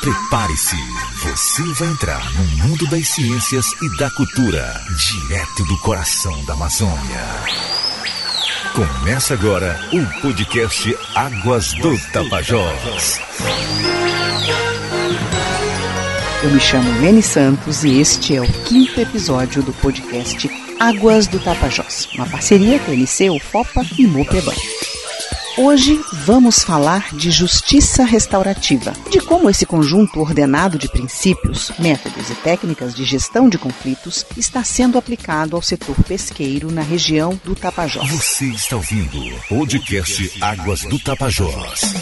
Prepare-se, você vai entrar no mundo das ciências e da cultura, direto do coração da Amazônia. Começa agora o podcast Águas do Tapajós. Eu me chamo Lene Santos e este é o quinto episódio do podcast Águas do Tapajós, uma parceria NC, o FOPA e Mopeban. Hoje vamos falar de justiça restaurativa, de como esse conjunto ordenado de princípios, métodos e técnicas de gestão de conflitos está sendo aplicado ao setor pesqueiro na região do Tapajós. Você está ouvindo o podcast Águas do Tapajós.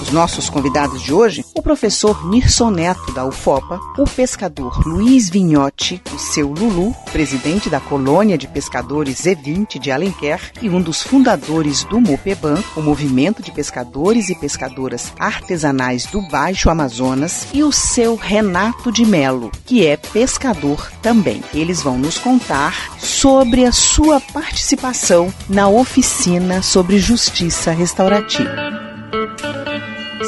Os nossos convidados de hoje, o professor Nirson Neto, da UFOPA, o pescador Luiz Vinhotti, o seu Lulu, presidente da colônia de pescadores Z20 de Alenquer e um dos fundadores do MOPEBAN, o Movimento de Pescadores e Pescadoras Artesanais do Baixo Amazonas, e o seu Renato de Melo, que é pescador também. Eles vão nos contar sobre a sua participação na oficina sobre justiça restaurativa.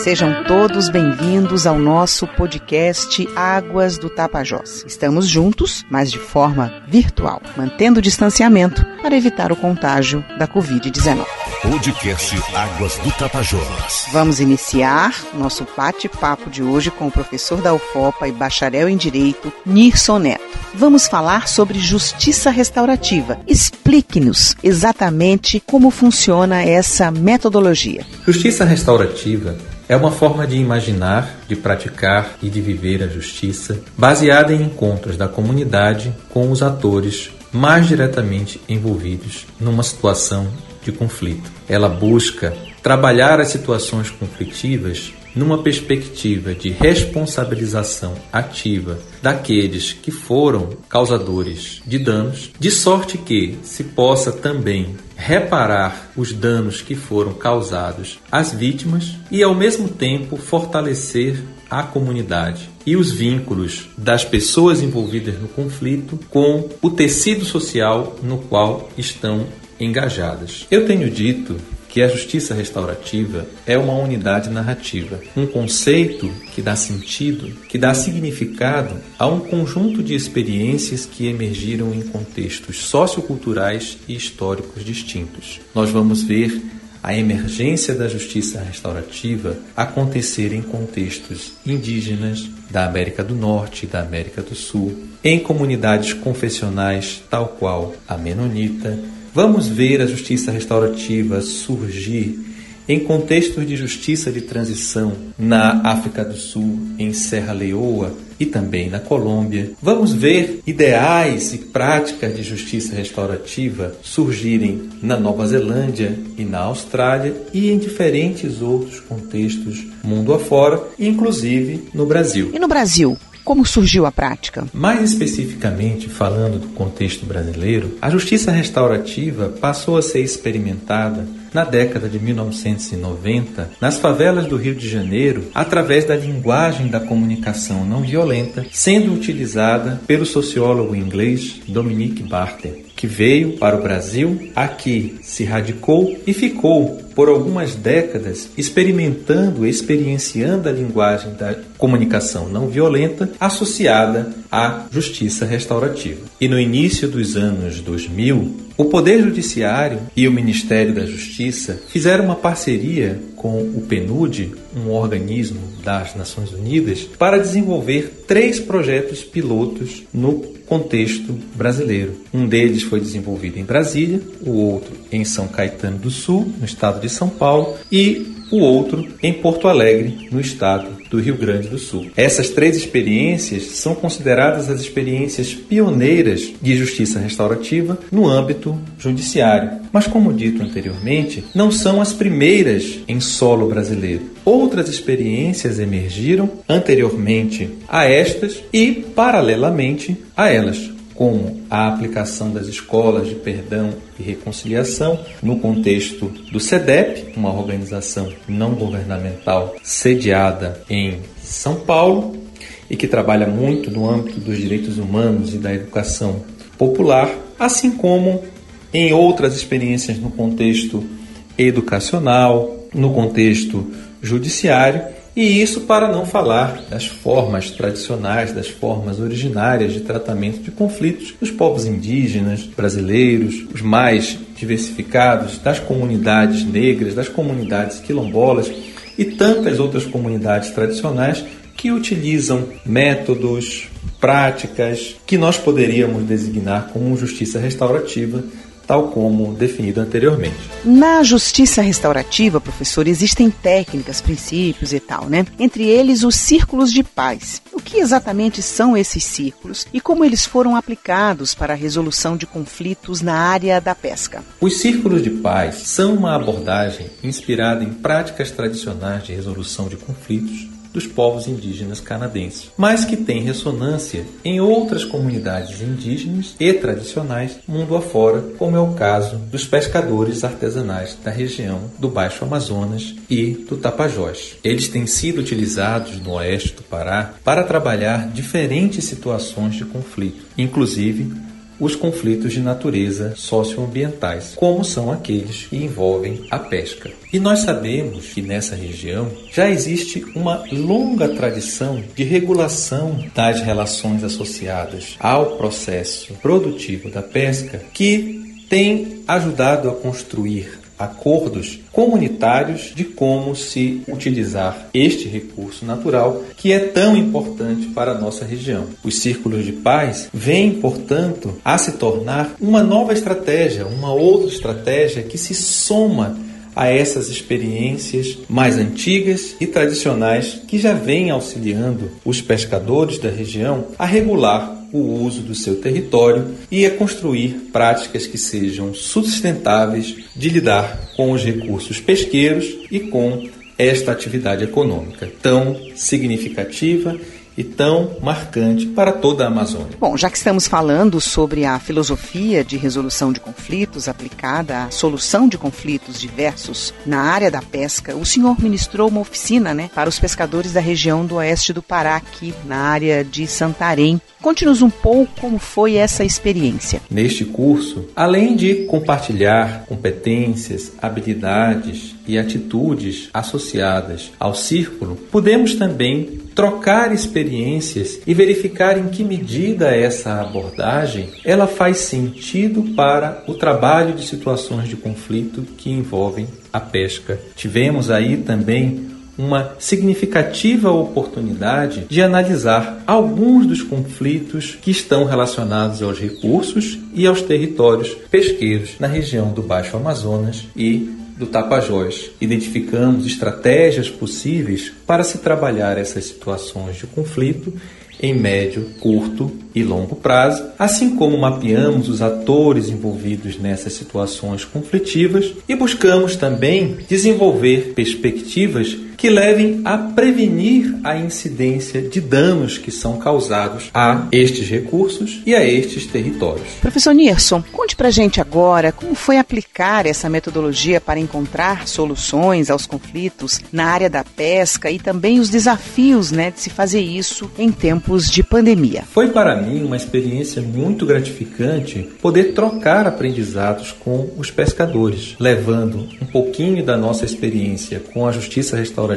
Sejam todos bem-vindos ao nosso podcast Águas do Tapajós. Estamos juntos, mas de forma virtual, mantendo o distanciamento para evitar o contágio da Covid-19. Podcast Águas do Tapajós. Vamos iniciar nosso bate-papo de hoje com o professor da UFOPA e bacharel em Direito, Nirson Neto. Vamos falar sobre justiça restaurativa. Explique-nos exatamente como funciona essa metodologia. Justiça restaurativa é uma forma de imaginar, de praticar e de viver a justiça baseada em encontros da comunidade com os atores mais diretamente envolvidos numa situação de conflito. Ela busca trabalhar as situações conflitivas numa perspectiva de responsabilização ativa daqueles que foram causadores de danos, de sorte que se possa também reparar os danos que foram causados às vítimas e, ao mesmo tempo, fortalecer a comunidade e os vínculos das pessoas envolvidas no conflito com o tecido social no qual estão engajadas. Eu tenho dito que a justiça restaurativa é uma unidade narrativa, um conceito que dá sentido, que dá significado a um conjunto de experiências que emergiram em contextos socioculturais e históricos distintos. Nós vamos ver a emergência da justiça restaurativa acontecer em contextos indígenas da América do Norte da América do Sul, em comunidades confessionais tal qual a menonita, Vamos ver a justiça restaurativa surgir em contextos de justiça de transição na África do Sul, em Serra Leoa e também na Colômbia. Vamos ver ideais e práticas de justiça restaurativa surgirem na Nova Zelândia e na Austrália e em diferentes outros contextos mundo afora, inclusive no Brasil. E no Brasil, como surgiu a prática? Mais especificamente, falando do contexto brasileiro, a justiça restaurativa passou a ser experimentada na década de 1990 nas favelas do Rio de Janeiro através da linguagem da comunicação não violenta, sendo utilizada pelo sociólogo inglês Dominique Barter que veio para o Brasil, aqui se radicou e ficou por algumas décadas experimentando, experienciando a linguagem da comunicação não violenta associada à justiça restaurativa. E no início dos anos 2000, o Poder Judiciário e o Ministério da Justiça fizeram uma parceria com o PNUD, um organismo das Nações Unidas, para desenvolver três projetos pilotos no contexto brasileiro. Um deles foi desenvolvido em Brasília, o outro em São Caetano do Sul, no estado de São Paulo, e o outro em Porto Alegre, no estado do Rio Grande do Sul. Essas três experiências são consideradas as experiências pioneiras de justiça restaurativa no âmbito judiciário. Mas, como dito anteriormente, não são as primeiras em solo brasileiro. Outras experiências emergiram anteriormente a estas e, paralelamente a elas como a aplicação das escolas de perdão e reconciliação no contexto do SEDEP, uma organização não governamental sediada em São Paulo e que trabalha muito no âmbito dos direitos humanos e da educação popular, assim como em outras experiências no contexto educacional, no contexto judiciário e isso para não falar das formas tradicionais, das formas originárias de tratamento de conflitos. Dos povos indígenas, brasileiros, os mais diversificados, das comunidades negras, das comunidades quilombolas e tantas outras comunidades tradicionais que utilizam métodos, práticas que nós poderíamos designar como justiça restaurativa tal como definido anteriormente. Na justiça restaurativa, professor, existem técnicas, princípios e tal, né? Entre eles os círculos de paz. O que exatamente são esses círculos e como eles foram aplicados para a resolução de conflitos na área da pesca? Os círculos de paz são uma abordagem inspirada em práticas tradicionais de resolução de conflitos dos povos indígenas canadenses, mas que tem ressonância em outras comunidades indígenas e tradicionais mundo afora, como é o caso dos pescadores artesanais da região do Baixo Amazonas e do Tapajós. Eles têm sido utilizados no oeste do Pará para trabalhar diferentes situações de conflito, inclusive os conflitos de natureza socioambientais, como são aqueles que envolvem a pesca. E nós sabemos que nessa região já existe uma longa tradição de regulação das relações associadas ao processo produtivo da pesca que tem ajudado a construir acordos comunitários de como se utilizar este recurso natural que é tão importante para a nossa região. Os círculos de paz vêm, portanto, a se tornar uma nova estratégia, uma outra estratégia que se soma a essas experiências mais antigas e tradicionais que já vêm auxiliando os pescadores da região a regular o uso do seu território e a construir práticas que sejam sustentáveis de lidar com os recursos pesqueiros e com esta atividade econômica tão significativa e tão marcante para toda a Amazônia. Bom, já que estamos falando sobre a filosofia de resolução de conflitos aplicada à solução de conflitos diversos na área da pesca, o senhor ministrou uma oficina né, para os pescadores da região do oeste do Pará, aqui na área de Santarém. Conte-nos um pouco como foi essa experiência. Neste curso, além de compartilhar competências, habilidades e atitudes associadas ao círculo, podemos também trocar experiências e verificar em que medida essa abordagem ela faz sentido para o trabalho de situações de conflito que envolvem a pesca. Tivemos aí também uma significativa oportunidade de analisar alguns dos conflitos que estão relacionados aos recursos e aos territórios pesqueiros na região do Baixo Amazonas e do Tapajós. Identificamos estratégias possíveis para se trabalhar essas situações de conflito em médio, curto e longo prazo, assim como mapeamos os atores envolvidos nessas situações conflitivas e buscamos também desenvolver perspectivas que levem a prevenir a incidência de danos que são causados a estes recursos e a estes territórios. Professor Nirson, conte pra gente agora como foi aplicar essa metodologia para encontrar soluções aos conflitos na área da pesca e também os desafios né, de se fazer isso em tempos de pandemia. Foi para mim uma experiência muito gratificante poder trocar aprendizados com os pescadores, levando um pouquinho da nossa experiência com a justiça restaurativa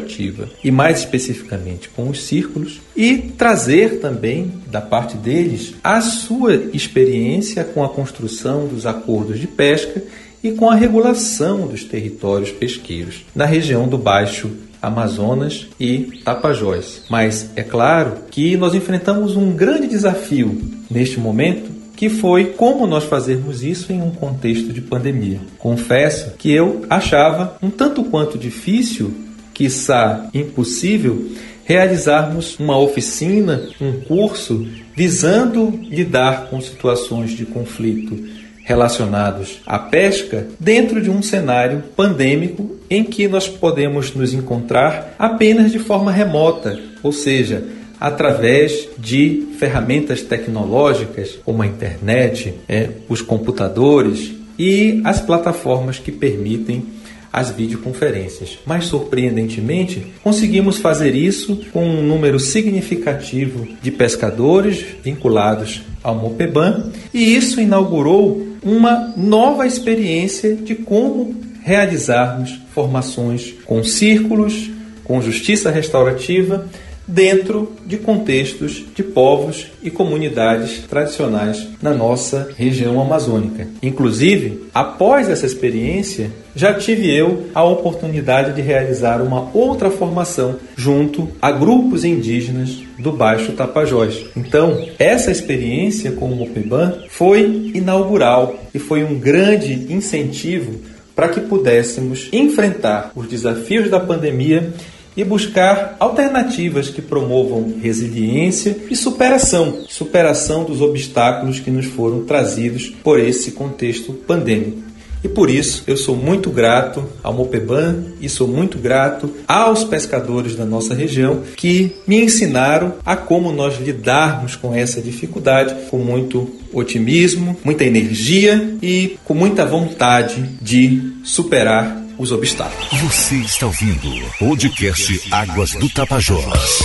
e mais especificamente com os círculos e trazer também da parte deles a sua experiência com a construção dos acordos de pesca e com a regulação dos territórios pesqueiros na região do Baixo Amazonas e Tapajós. Mas é claro que nós enfrentamos um grande desafio neste momento que foi como nós fazermos isso em um contexto de pandemia. Confesso que eu achava um tanto quanto difícil quiçá impossível, realizarmos uma oficina, um curso visando lidar com situações de conflito relacionados à pesca dentro de um cenário pandêmico em que nós podemos nos encontrar apenas de forma remota, ou seja, através de ferramentas tecnológicas como a internet, é, os computadores e as plataformas que permitem as videoconferências. Mas, surpreendentemente, conseguimos fazer isso com um número significativo de pescadores vinculados ao Mopeban, e isso inaugurou uma nova experiência de como realizarmos formações com círculos, com justiça restaurativa dentro de contextos de povos e comunidades tradicionais na nossa região amazônica. Inclusive, após essa experiência, já tive eu a oportunidade de realizar uma outra formação junto a grupos indígenas do Baixo Tapajós. Então, essa experiência com o Mopeban foi inaugural e foi um grande incentivo para que pudéssemos enfrentar os desafios da pandemia e buscar alternativas que promovam resiliência e superação, superação dos obstáculos que nos foram trazidos por esse contexto pandêmico. E por isso eu sou muito grato ao Mopeban e sou muito grato aos pescadores da nossa região que me ensinaram a como nós lidarmos com essa dificuldade com muito otimismo, muita energia e com muita vontade de superar os obstáculos. Você está ouvindo podcast Águas do Tapajós.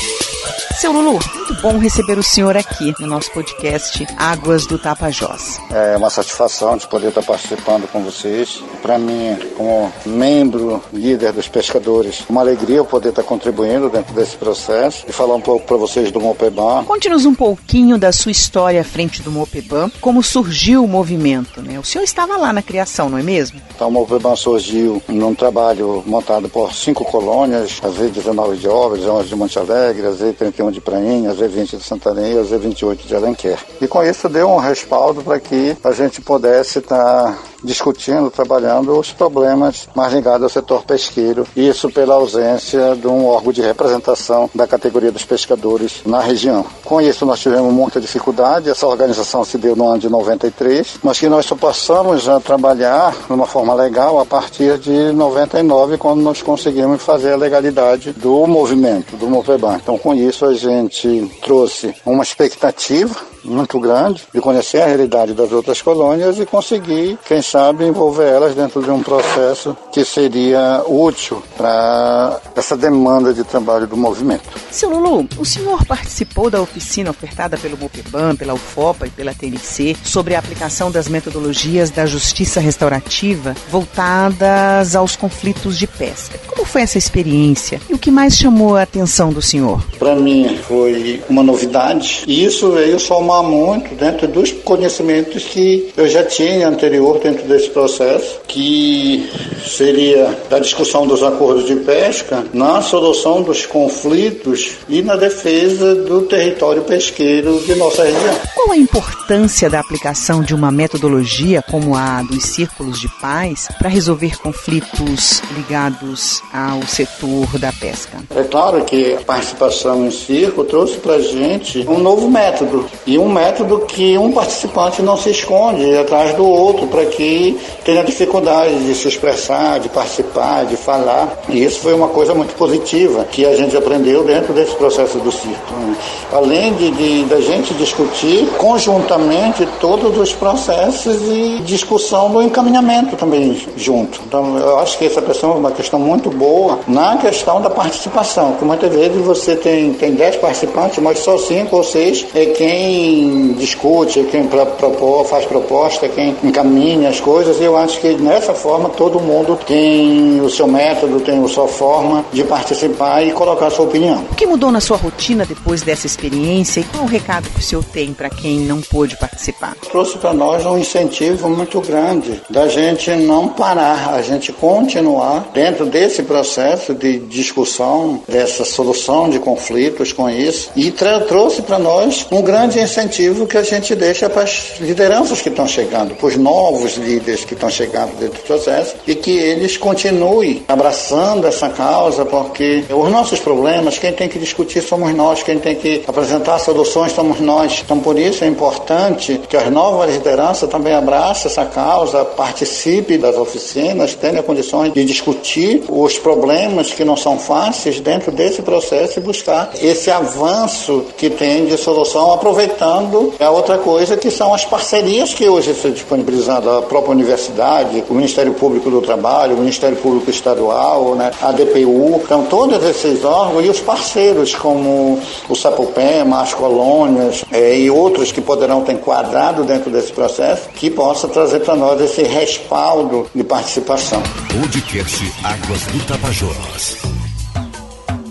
Seu Lulu, muito bom receber o senhor aqui no nosso podcast Águas do Tapajós. É uma satisfação de poder estar participando com vocês. Para mim, como membro líder dos pescadores, uma alegria poder estar contribuindo dentro desse processo e falar um pouco para vocês do Mopeban. Conte-nos um pouquinho da sua história à frente do Mopeban, como surgiu o movimento, né? O senhor estava lá na criação, não é mesmo? Então, o Mopeban surgiu num trabalho montado por cinco colônias, às vezes 19 de obras, 11 de Monte Alegre, às vezes 31 de Prainha, a Z20 de Santarém e a Z28 de Alenquer. E com isso deu um respaldo para que a gente pudesse estar tá discutindo, trabalhando os problemas mais ligados ao setor pesqueiro, isso pela ausência de um órgão de representação da categoria dos pescadores na região. Com isso nós tivemos muita dificuldade, essa organização se deu no ano de 93, mas que nós só passamos a trabalhar de uma forma legal a partir de 99, quando nós conseguimos fazer a legalidade do movimento, do Moveban. Então com isso a gente trouxe uma expectativa muito grande de conhecer a realidade das outras colônias e conseguir, quem sabe, envolver elas dentro de um processo que seria útil para essa demanda de trabalho do movimento. Seu Lulu, o senhor participou da oficina ofertada pelo MOPEBAN, pela UFOPA e pela TNC sobre a aplicação das metodologias da justiça restaurativa voltadas aos conflitos de pesca. Como foi essa experiência e o que mais chamou a atenção do senhor? Para mim foi uma novidade e isso veio só uma somar muito dentro dos conhecimentos que eu já tinha anterior dentro desse processo, que seria da discussão dos acordos de pesca, na solução dos conflitos e na defesa do território pesqueiro de nossa região. Qual a importância da aplicação de uma metodologia como a dos círculos de paz para resolver conflitos ligados ao setor da pesca? É claro que a participação em círculo trouxe para a gente um novo método e um método que um participante não se esconde atrás do outro para que tenha dificuldade de se expressar, de participar, de falar. E isso foi uma coisa muito positiva que a gente aprendeu dentro desse processo do circo. Além de, de da gente discutir conjuntamente todos os processos e discussão do encaminhamento também junto. Então, eu acho que essa questão é uma questão muito boa na questão da participação, que muitas vezes você tem, tem 10 participantes, mas só 5 ou 6 é quem quem discute, quem propor, faz proposta, quem encaminha as coisas. Eu acho que nessa forma todo mundo tem o seu método, tem a sua forma de participar e colocar a sua opinião. O que mudou na sua rotina depois dessa experiência e qual o recado que o senhor tem para quem não pôde participar? Trouxe para nós um incentivo muito grande da gente não parar, a gente continuar dentro desse processo de discussão, dessa solução de conflitos com isso e trouxe para nós um grande incentivo incentivo que a gente deixa para as lideranças que estão chegando, para os novos líderes que estão chegando dentro do processo e que eles continuem abraçando essa causa, porque os nossos problemas, quem tem que discutir somos nós, quem tem que apresentar soluções somos nós. Então, por isso é importante que as novas lideranças também abracem essa causa, participe das oficinas, tenham condições de discutir os problemas que não são fáceis dentro desse processo e buscar esse avanço que tem de solução, aproveitando é a outra coisa que são as parcerias que hoje estão disponibilizando a própria universidade, o Ministério Público do Trabalho, o Ministério Público Estadual, né, a DPU. Então, todos esses órgãos e os parceiros, como o Sapupema, as colônias é, e outros que poderão ter enquadrado dentro desse processo, que possa trazer para nós esse respaldo de participação. Podcast Águas do Tapajós.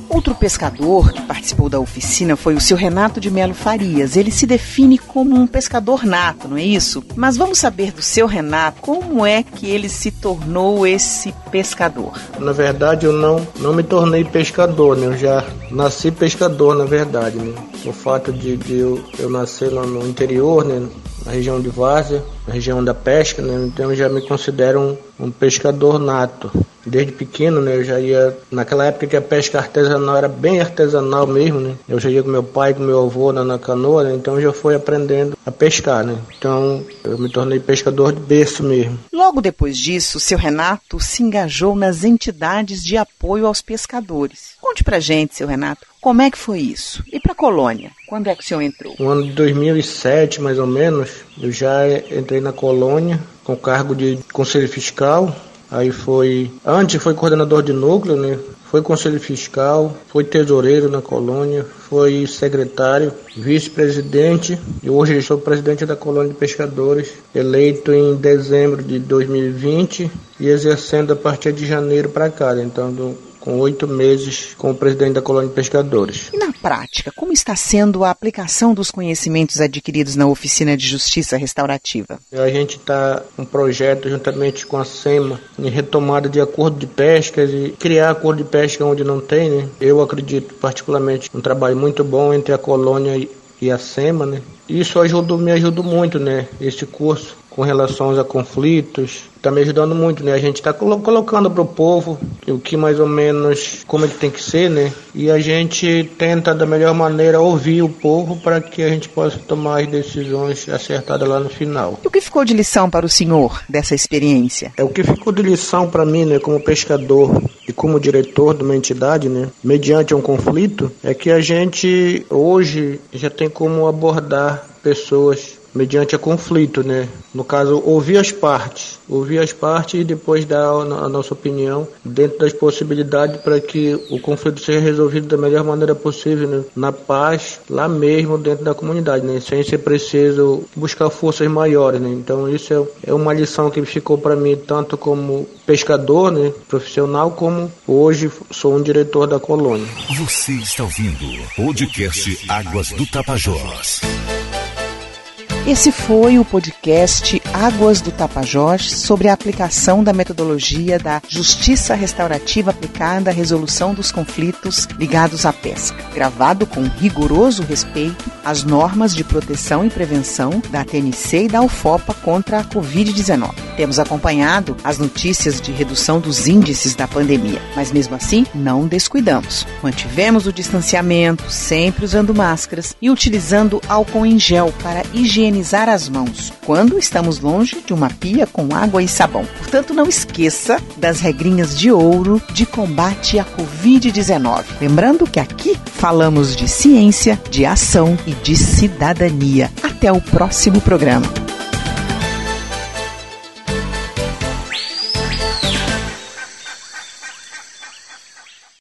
Outro pescador que participou da oficina foi o seu Renato de Melo Farias. Ele se define como um pescador nato, não é isso? Mas vamos saber do seu Renato como é que ele se tornou esse pescador. Na verdade, eu não, não me tornei pescador, né? Eu já nasci pescador, na verdade, né? O fato de, de eu, eu nascer lá no interior, né? Na região de Várzea, na região da pesca, né? Então eu já me considero um, um pescador nato desde pequeno, né? Eu já ia naquela época que a pesca artesanal era bem artesanal mesmo, né? Eu já ia com meu pai, com meu avô na, na canoa, né? Então eu já fui aprendendo a pescar, né? Então eu me tornei pescador de berço mesmo. Logo depois disso, seu Renato se engajou nas entidades de apoio aos pescadores. Conte pra gente, seu Renato, como é que foi isso? E pra colônia? Quando é que o senhor entrou? No ano de 2007, mais ou menos, eu já entrei na colônia com cargo de conselho fiscal Aí foi. Antes foi coordenador de núcleo, né? Foi conselho fiscal, foi tesoureiro na colônia, foi secretário, vice-presidente e hoje sou presidente da colônia de pescadores, eleito em dezembro de 2020 e exercendo a partir de janeiro para cá. Então, com oito meses como presidente da colônia de pescadores. E na prática, como está sendo a aplicação dos conhecimentos adquiridos na oficina de justiça restaurativa? A gente está um projeto juntamente com a SEMA em retomada de acordo de pescas e criar acordo de pesca onde não tem, né? Eu acredito particularmente um trabalho muito bom entre a colônia e a SEMA, né? Isso ajudou, me ajudou muito, né? Esse curso com relação a conflitos, está me ajudando muito, né? A gente está colocando para o povo o que mais ou menos como ele tem que ser, né? E a gente tenta da melhor maneira ouvir o povo para que a gente possa tomar as decisões acertadas lá no final. E o que ficou de lição para o senhor dessa experiência? É o que ficou de lição para mim, né, como pescador e como diretor de uma entidade, né, mediante um conflito, é que a gente hoje já tem como abordar pessoas mediante a conflito, né? No caso, ouvir as partes, ouvir as partes e depois dar a nossa opinião dentro das possibilidades para que o conflito seja resolvido da melhor maneira possível, né? na paz, lá mesmo dentro da comunidade, né? Sem ser preciso buscar forças maiores, né? Então isso é, é uma lição que ficou para mim tanto como pescador, né, profissional, como hoje sou um diretor da colônia. Você está ouvindo podcast Águas do Tapajós. Esse foi o podcast Águas do Tapajós sobre a aplicação da metodologia da justiça restaurativa aplicada à resolução dos conflitos ligados à pesca, gravado com rigoroso respeito às normas de proteção e prevenção da TNC e da UFOPA contra a Covid-19. Temos acompanhado as notícias de redução dos índices da pandemia, mas mesmo assim não descuidamos. Mantivemos o distanciamento, sempre usando máscaras e utilizando álcool em gel para higienizar higienizar as mãos quando estamos longe de uma pia com água e sabão. Portanto, não esqueça das regrinhas de ouro de combate à Covid-19. Lembrando que aqui falamos de ciência, de ação e de cidadania. Até o próximo programa.